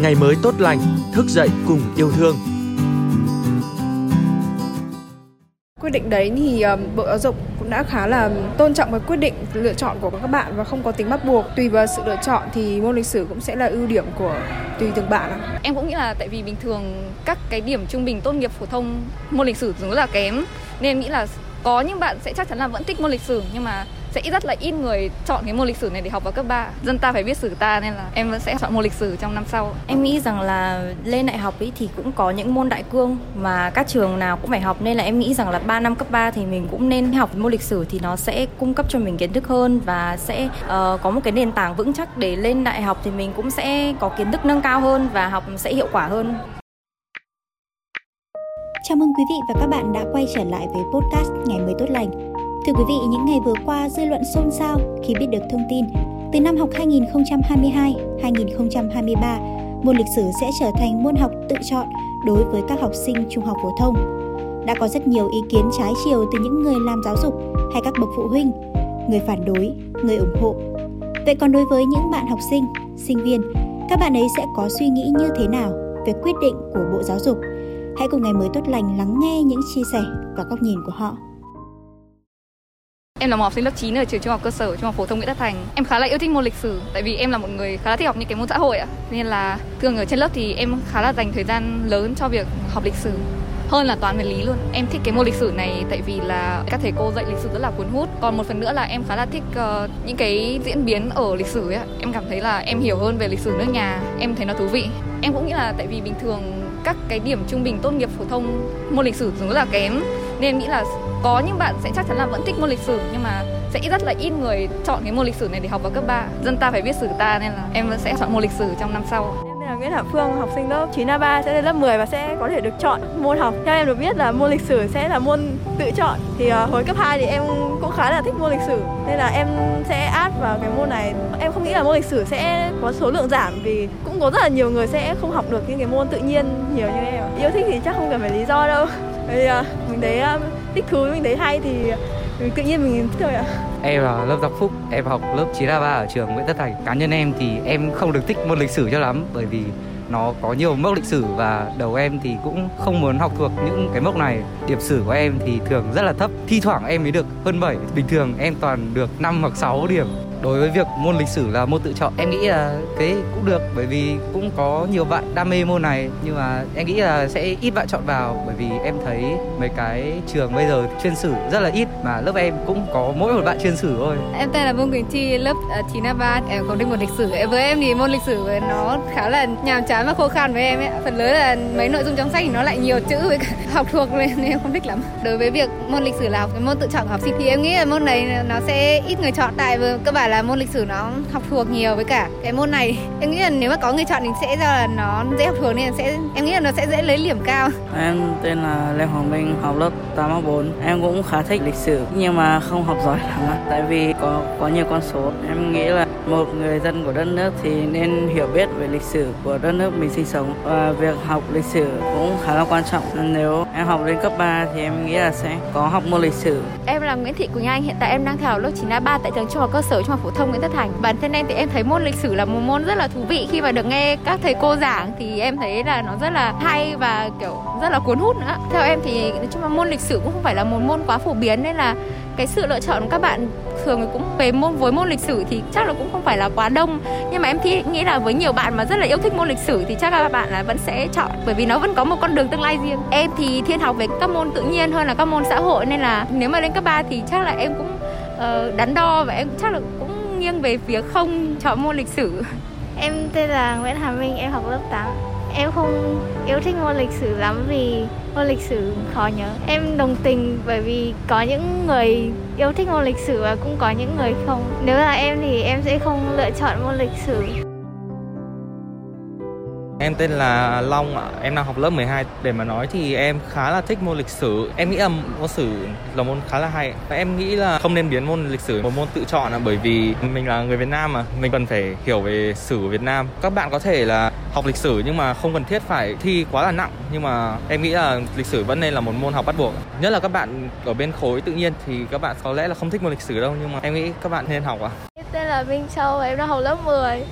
ngày mới tốt lành, thức dậy cùng yêu thương. quyết định đấy thì um, Bộ Giáo dục cũng đã khá là tôn trọng cái quyết định lựa chọn của các bạn và không có tính bắt buộc. Tùy vào sự lựa chọn thì môn lịch sử cũng sẽ là ưu điểm của tùy từng bạn. Em cũng nghĩ là tại vì bình thường các cái điểm trung bình tốt nghiệp phổ thông môn lịch sử rất là kém nên em nghĩ là có những bạn sẽ chắc chắn là vẫn thích môn lịch sử nhưng mà sẽ rất là ít người chọn cái môn lịch sử này để học vào cấp 3 dân ta phải biết sử ta nên là em vẫn sẽ chọn môn lịch sử trong năm sau. Em nghĩ rằng là lên đại học ấy thì cũng có những môn đại cương mà các trường nào cũng phải học nên là em nghĩ rằng là 3 năm cấp 3 thì mình cũng nên học môn lịch sử thì nó sẽ cung cấp cho mình kiến thức hơn và sẽ uh, có một cái nền tảng vững chắc để lên đại học thì mình cũng sẽ có kiến thức nâng cao hơn và học sẽ hiệu quả hơn. Chào mừng quý vị và các bạn đã quay trở lại với podcast Ngày mới tốt lành. Thưa quý vị, những ngày vừa qua dư luận xôn xao khi biết được thông tin từ năm học 2022-2023, môn lịch sử sẽ trở thành môn học tự chọn đối với các học sinh trung học phổ thông. Đã có rất nhiều ý kiến trái chiều từ những người làm giáo dục hay các bậc phụ huynh, người phản đối, người ủng hộ. Vậy còn đối với những bạn học sinh, sinh viên, các bạn ấy sẽ có suy nghĩ như thế nào về quyết định của Bộ Giáo dục? Hãy cùng ngày mới tốt lành lắng nghe những chia sẻ và góc nhìn của họ. Em là một học sinh lớp 9 ở trường trung học cơ sở trung học phổ thông Nguyễn Tất Thành. Em khá là yêu thích môn lịch sử tại vì em là một người khá là thích học những cái môn xã hội ạ. Nên là thường ở trên lớp thì em khá là dành thời gian lớn cho việc học lịch sử hơn là toán và lý luôn. Em thích cái môn lịch sử này tại vì là các thầy cô dạy lịch sử rất là cuốn hút. Còn một phần nữa là em khá là thích uh, những cái diễn biến ở lịch sử ấy. Em cảm thấy là em hiểu hơn về lịch sử nước nhà. Em thấy nó thú vị. Em cũng nghĩ là tại vì bình thường các cái điểm trung bình tốt nghiệp phổ thông môn lịch sử rất là kém nên em nghĩ là có những bạn sẽ chắc chắn là vẫn thích môn lịch sử nhưng mà sẽ rất là ít người chọn cái môn lịch sử này để học vào cấp 3 dân ta phải biết sử ta nên là em vẫn sẽ chọn môn lịch sử trong năm sau. Em là Nguyễn Hạ Phương học sinh lớp 9A3 sẽ lên lớp 10 và sẽ có thể được chọn môn học. Theo em được biết là môn lịch sử sẽ là môn tự chọn. Thì uh, hồi cấp 2 thì em cũng khá là thích môn lịch sử nên là em sẽ át vào cái môn này. Em không nghĩ là môn lịch sử sẽ có số lượng giảm vì cũng có rất là nhiều người sẽ không học được những cái môn tự nhiên nhiều như em yêu thích thì chắc không cần phải lý do đâu. Thì uh, mình thấy uh, thích thú mình thấy hay thì tự nhiên mình thích thôi ạ Em là lớp Giáo Phúc, em học lớp 9A3 ở trường Nguyễn Tất Thành. Cá nhân em thì em không được thích môn lịch sử cho lắm bởi vì nó có nhiều mốc lịch sử và đầu em thì cũng không muốn học thuộc những cái mốc này. Điểm sử của em thì thường rất là thấp, thi thoảng em mới được hơn 7, bình thường em toàn được 5 hoặc 6 điểm đối với việc môn lịch sử là môn tự chọn, em nghĩ là thế cũng được, bởi vì cũng có nhiều bạn đam mê môn này. Nhưng mà em nghĩ là sẽ ít bạn chọn vào, bởi vì em thấy mấy cái trường bây giờ chuyên sử rất là ít, mà lớp em cũng có mỗi một bạn chuyên sử thôi. Em tên là Vương Quỳnh Chi, lớp ờ, 9 a 3 em có đi một lịch sử. Với em thì môn lịch sử nó khá là nhàm chán và khô khan với em ấy phần lớn là mấy nội dung trong sách thì nó lại nhiều chữ với cả học thuộc nên em không thích lắm. Đối với việc môn lịch sử là học môn tự chọn của học sinh thì em nghĩ là môn này nó sẽ ít người chọn. Tại cơ bản là môn lịch sử nó học thuộc nhiều với cả cái môn này. Em nghĩ là nếu mà có người chọn thì sẽ do là nó dễ học thuộc nên sẽ, em nghĩ là nó sẽ dễ lấy điểm cao. Em tên là Lê Hoàng Minh, học lớp 8 4 em cũng khá thích lịch sử nhưng mà không học giỏi lắm tại vì có có nhiều con số. Em nghĩ là một người dân của đất nước thì nên hiểu biết về lịch sử của đất nước mình sinh sống. Và việc học lịch sử cũng khá là quan trọng. Nếu em học lên cấp 3 thì em nghĩ là sẽ có học môn lịch sử. Em là Nguyễn Thị Quỳnh Anh, hiện tại em đang theo lớp 9 A3 tại trường trung học cơ sở trung học phổ thông Nguyễn Tất Thành. Bản thân em thì em thấy môn lịch sử là một môn rất là thú vị. Khi mà được nghe các thầy cô giảng thì em thấy là nó rất là hay và, kiểu, rất là cuốn hút nữa. Theo em thì nói chung là môn lịch sử cũng không phải là một môn quá phổ biến nên là cái sự lựa chọn của các bạn thường cũng về môn với môn lịch sử thì chắc là cũng không phải là quá đông. Nhưng mà em thì nghĩ là với nhiều bạn mà rất là yêu thích môn lịch sử thì chắc là bạn là vẫn sẽ chọn bởi vì nó vẫn có một con đường tương lai riêng. Em thì thiên học về các môn tự nhiên hơn là các môn xã hội nên là nếu mà lên cấp 3 thì chắc là em cũng uh, đắn đo và em chắc là cũng nghiêng về phía không chọn môn lịch sử. Em tên là Nguyễn Hà Minh em học lớp 8 em không yêu thích môn lịch sử lắm vì môn lịch sử khó nhớ. Em đồng tình bởi vì có những người yêu thích môn lịch sử và cũng có những người không. Nếu là em thì em sẽ không lựa chọn môn lịch sử. Em tên là Long ạ, em đang học lớp 12 Để mà nói thì em khá là thích môn lịch sử. Em nghĩ là môn sử là môn khá là hay Và em nghĩ là không nên biến môn lịch sử một môn tự chọn là bởi vì mình là người Việt Nam mà. Mình cần phải hiểu về sử Việt Nam. Các bạn có thể là học lịch sử nhưng mà không cần thiết phải thi quá là nặng. Nhưng mà em nghĩ là lịch sử vẫn nên là một môn học bắt buộc Nhất là các bạn ở bên khối tự nhiên thì các bạn có lẽ là không thích môn lịch sử đâu. Nhưng mà em nghĩ các bạn nên học ạ. Em tên là Minh Châu, em đang học lớp 10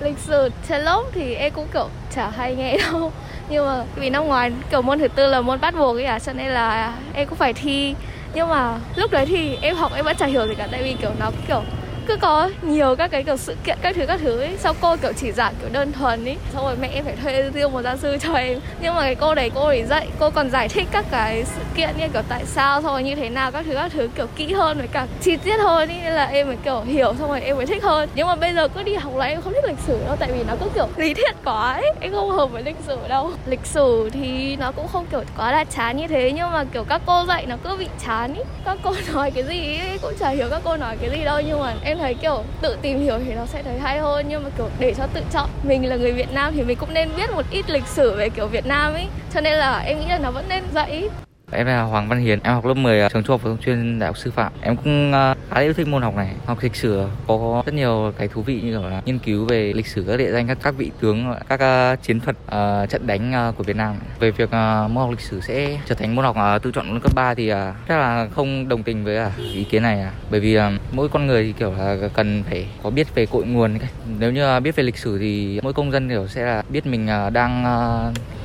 lịch sử trên lớp thì em cũng, kiểu, chả hay nghe đâu. Nhưng mà vì năm ngoài kiểu, môn thứ tư là môn bắt buộc ấy à cho nên là em cũng phải thi. Nhưng mà lúc đấy thì em học em vẫn chả hiểu gì cả, tại vì, kiểu, nó, kiểu cứ có nhiều các cái kiểu sự kiện, các thứ các thứ ấy. Sau cô, kiểu, chỉ giảng, kiểu, đơn thuần ấy xong rồi mẹ em phải thuê riêng một gia sư cho em. Nhưng mà cái cô đấy, cô ấy dạy, cô còn giải thích các cái sự kiện như, kiểu, tại sao, xong rồi như thế nào, các thứ các thứ, kiểu, kỹ hơn với cả chi tiết hơn ấy nên là em mới, kiểu, hiểu, xong rồi em mới thích hơn. Nhưng mà bây giờ cứ đi học là em không thích lịch sử đâu, tại vì nó cứ, kiểu, lý thuyết quá ấy. Em không hợp với lịch sử đâu. Lịch sử thì nó cũng không, kiểu, quá là chán như thế. Nhưng mà, kiểu, các cô dạy nó cứ bị chán ý. Các cô nói cái gì ấy, cũng chả hiểu các cô nói cái gì đâu. Nhưng mà em em thấy kiểu tự tìm hiểu thì nó sẽ thấy hay hơn. Nhưng mà kiểu để cho tự chọn mình là người Việt Nam thì mình cũng nên biết một ít lịch sử về kiểu Việt Nam ấy. Cho nên là em nghĩ là nó vẫn nên dạy. Em là Hoàng Văn Hiền, em học lớp 10 trường trung học phổ thông chuyên Đại học Sư phạm. Em cũng ờ, khá yêu thích môn học này. Học lịch sử có rất nhiều cái thú vị như kiểu là nghiên cứu về lịch sử các địa danh các các vị tướng, các ờ, chiến thuật ờ, trận đánh của Việt Nam. Về việc môn học lịch sử sẽ trở thành môn học tự chọn cấp 3 thì chắc là không đồng tình với ý kiến này à. bởi vì mỗi con người thì kiểu là cần phải có biết về cội nguồn. Nếu như biết về lịch sử thì mỗi công dân kiểu sẽ là biết mình đang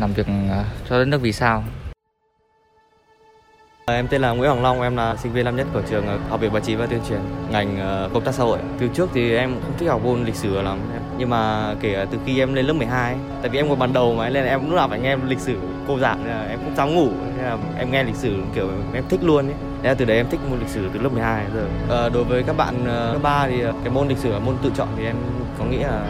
làm việc cho đất nước vì sao. Ờ, em tên là Nguyễn Hoàng Long, em là sinh viên năm nhất của trường ờ, Học viện Báo chí và Tuyên truyền, ngành ờ, công tác xã hội. Từ trước thì em không thích học môn lịch sử lắm, nhưng mà kể từ khi em lên lớp 12, tại vì em còn ban đầu mà nên em lúc nào phải nghe lịch sử cô giảng nên là em cũng dám ngủ, nên là em nghe lịch sử kiểu em thích luôn ấy. Nên là từ đấy em thích môn lịch sử từ lớp 12 rồi. À, đối với các bạn lớp 3 thì cái môn lịch sử là môn tự chọn thì em có nghĩ là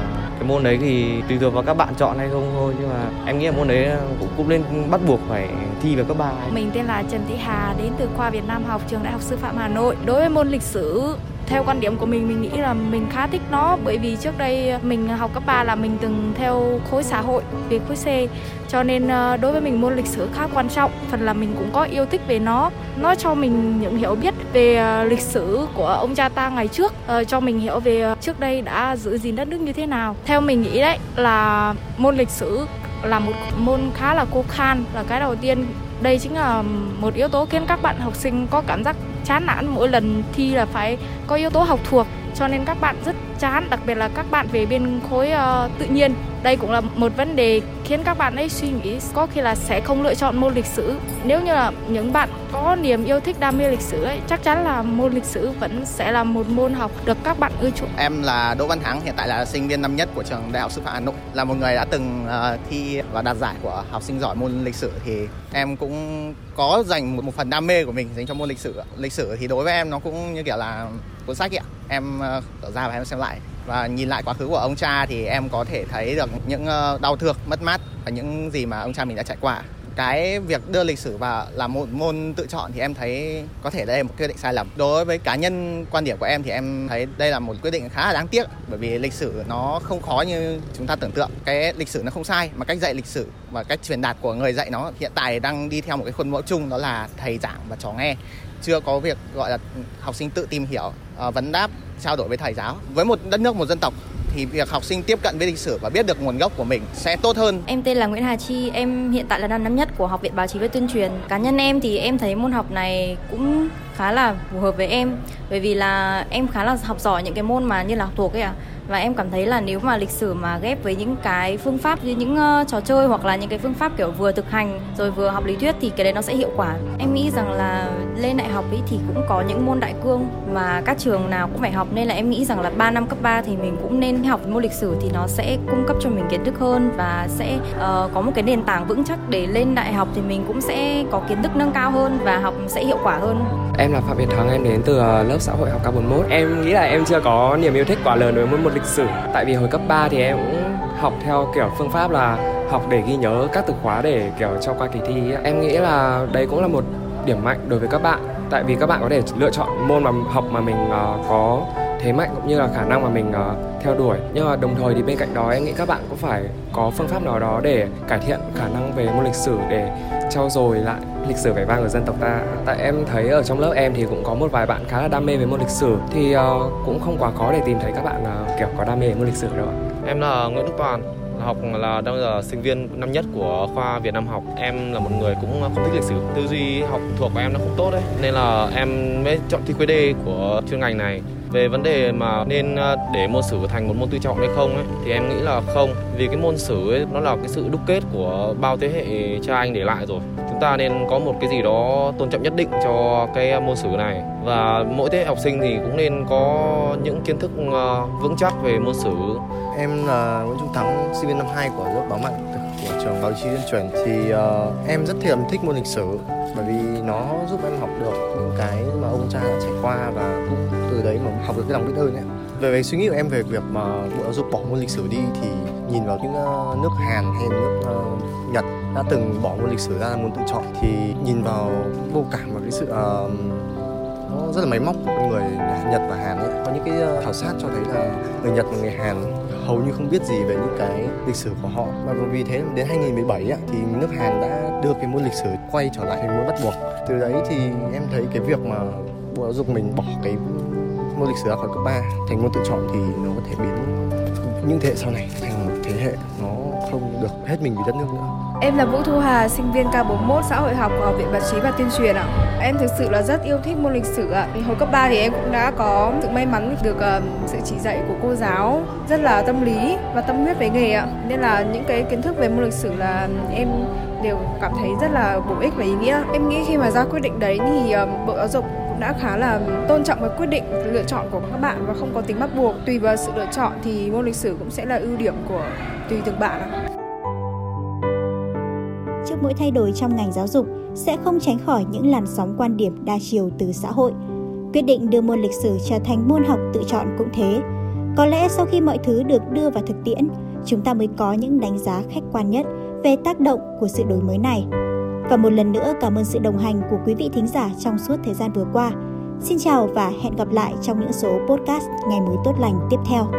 cái môn đấy thì tùy thuộc vào các bạn chọn hay không thôi, nhưng mà em nghĩ là môn đấy cũng cũng nên bắt buộc phải thi vào cấp 3 mình tên là Trần Thị Hà, đến từ khoa Việt Nam học, trường Đại học Sư phạm Hà Nội. Đối với môn lịch sử theo quan điểm của mình mình nghĩ là mình khá thích nó. Bởi vì trước đây mình học cấp 3 là mình từng theo khối xã hội, về khối C. Cho nên ờ, đối với mình môn lịch sử khá quan trọng. Phần là mình cũng có yêu thích về nó. Nó cho mình những hiểu biết về ờ, lịch sử của ông cha ta ngày trước. Ờ, cho mình hiểu về trước đây đã giữ gìn đất nước như thế nào. Theo mình nghĩ đấy, là môn lịch sử là một môn khá là khô khan. Là cái đầu tiên, đây chính là một yếu tố khiến các bạn học sinh có cảm giác chán nản mỗi lần thi là phải có yếu tố học thuộc cho nên các bạn rất chán đặc biệt là các bạn về bên khối uh, tự nhiên. Đây cũng là một vấn đề khiến các bạn ấy suy nghĩ có khi là sẽ không lựa chọn môn lịch sử. Nếu như là những bạn có niềm yêu thích đam mê lịch sử ấy chắc chắn là môn lịch sử vẫn sẽ là một môn học được các bạn ưa chuộng. Em là Đỗ Văn Thắng hiện tại là sinh viên năm nhất của trường Đại học Sư phạm Hà Nội. Là một người đã từng uh, thi và đạt giải của học sinh giỏi môn lịch sử thì em cũng có dành một, một phần đam mê của mình dành cho môn lịch sử lịch sử thì đối với em nó cũng như kiểu là cuốn sách ấy ạ. Em uh, ra và em xem lại và nhìn lại quá khứ của ông cha thì em có thể thấy được những ờ, đau thương, mất mát và những gì mà ông cha mình đã trải qua. Cái việc đưa lịch sử vào là một môn tự chọn thì em thấy có thể đây là một quyết định sai lầm. Đối với cá nhân, quan điểm của em thì em thấy đây là một quyết định khá là đáng tiếc, bởi vì lịch sử nó không khó như chúng ta tưởng tượng. Cái lịch sử nó không sai, mà cách dạy lịch sử và cách truyền đạt của người dạy nó hiện tại đang đi theo một cái khuôn mẫu chung, đó là thầy giảng và trò nghe. Chưa có việc, gọi là, học sinh tự tìm hiểu ờ, vấn đáp trao đổi với thầy giáo với một đất nước một dân tộc thì việc học sinh tiếp cận với lịch sử và biết được nguồn gốc của mình sẽ tốt hơn. Em tên là Nguyễn Hà Chi, em hiện tại là năm năm nhất của Học viện Báo chí và Tuyên truyền. Cá nhân em thì em thấy môn học này cũng khá là phù hợp với em bởi vì là em khá là học giỏi những cái môn mà như là học thuộc ấy à và em cảm thấy là nếu mà lịch sử mà ghép với những cái phương pháp như những uh, trò chơi hoặc là những cái phương pháp kiểu vừa thực hành rồi vừa học lý thuyết thì cái đấy nó sẽ hiệu quả. Em nghĩ rằng là lên đại học ấy thì cũng có những môn đại cương mà các trường nào cũng phải học nên là em nghĩ rằng là 3 năm cấp 3 thì mình cũng nên học môn lịch sử thì nó sẽ cung cấp cho mình kiến thức hơn và sẽ uh, có một cái nền tảng vững chắc để lên đại học thì mình cũng sẽ có kiến thức nâng cao hơn và học sẽ hiệu quả hơn. Em là Phạm Việt Thắng, em đến từ ờ, lớp xã hội học K41 Em nghĩ là em chưa có niềm yêu thích quá lớn với môn lịch sử. Tại vì hồi cấp 3 thì em cũng học theo kiểu phương pháp là học để ghi nhớ các từ khóa để kiểu cho qua kỳ thi Em nghĩ là đây cũng là một điểm mạnh đối với các bạn. Tại vì các bạn có thể lựa chọn môn mà học mà mình uh, có thế mạnh cũng như là khả năng mà mình uh, theo đuổi. Nhưng mà đồng thời thì bên cạnh đó em nghĩ các bạn cũng phải có phương pháp nào đó để cải thiện khả năng về môn lịch sử để trau dồi lại lịch sử vẻ vang của dân tộc ta. Tại em thấy ở trong lớp em thì cũng có một vài bạn khá là đam mê về môn lịch sử. Thì uh, cũng không quá khó để tìm thấy các bạn uh, kiểu có đam mê về môn lịch sử đâu em là Nguyễn Đức Toàn học là đang là sinh viên năm nhất của khoa Việt Nam học. Em là một người cũng không thích lịch sử tư duy học thuộc của em nó không tốt đấy. Nên là em mới chọn thi QD của chuyên ngành này. Về vấn đề mà nên à, để môn sử thành một môn tự chọn hay không ấy, thì em nghĩ là không. Vì cái môn sử ấy, nó là cái sự đúc kết của bao thế hệ cha anh để lại rồi. Chúng ta nên có một cái gì đó tôn trọng nhất định cho cái à, môn sử này. Và mỗi thế hệ học sinh thì cũng nên có những kiến thức à, vững chắc về môn sử. Em là Nguyễn Trung Thắng, sinh viên năm 2 của lớp báo mạng của trường báo chí tuyên truyền thì uh, em rất thèm thích môn lịch sử bởi vì nó giúp em học được những cái mà ông cha đã trải qua và cũng đấy mà học được cái lòng biết ơn ấy. Về, cái suy nghĩ của em về việc mà bộ giáo dục bỏ môn lịch sử đi thì nhìn vào những ờ, nước Hàn hay nước uh, Nhật đã từng bỏ môn lịch sử ra là môn tự chọn thì nhìn vào vô cảm và cái sự uh, nó rất là máy móc của người Nhật và Hàn ấy. Có những cái khảo sát cho thấy là người Nhật và người Hàn hầu như không biết gì về những cái lịch sử của họ và vì thế đến 2017 ấy, thì nước Hàn đã đưa cái môn lịch sử quay trở lại thành môn bắt buộc từ đấy thì em thấy cái việc mà bộ giáo dục mình bỏ cái môn lịch sử ra khỏi cấp 3 thành môn tự chọn thì nó có thể biến những thế hệ sau này thành một thế hệ nó không được hết mình vì đất nước nữa Em là Vũ Thu Hà, sinh viên K41 xã hội học của Học viện Báo chí và Tuyên truyền ạ. Em thực sự là rất yêu thích môn lịch sử ạ. Hồi cấp 3 thì em cũng đã có sự may mắn được uh, sự chỉ dạy của cô giáo rất là tâm lý và tâm huyết với nghề ạ. Nên là những cái kiến thức về môn lịch sử là em đều cảm thấy rất là bổ ích và ý nghĩa. Em nghĩ khi mà ra quyết định đấy thì uh, Bộ Giáo dục cũng đã khá là tôn trọng cái quyết định lựa chọn của các bạn và không có tính bắt buộc. Tùy vào sự lựa chọn thì môn lịch sử cũng sẽ là ưu điểm của tùy từng bạn ạ trước mỗi thay đổi trong ngành giáo dục sẽ không tránh khỏi những làn sóng quan điểm đa chiều từ xã hội. Quyết định đưa môn lịch sử trở thành môn học tự chọn cũng thế. Có lẽ sau khi mọi thứ được đưa vào thực tiễn, chúng ta mới có những đánh giá khách quan nhất về tác động của sự đổi mới này. Và một lần nữa cảm ơn sự đồng hành của quý vị thính giả trong suốt thời gian vừa qua. Xin chào và hẹn gặp lại trong những số podcast ngày mới tốt lành tiếp theo.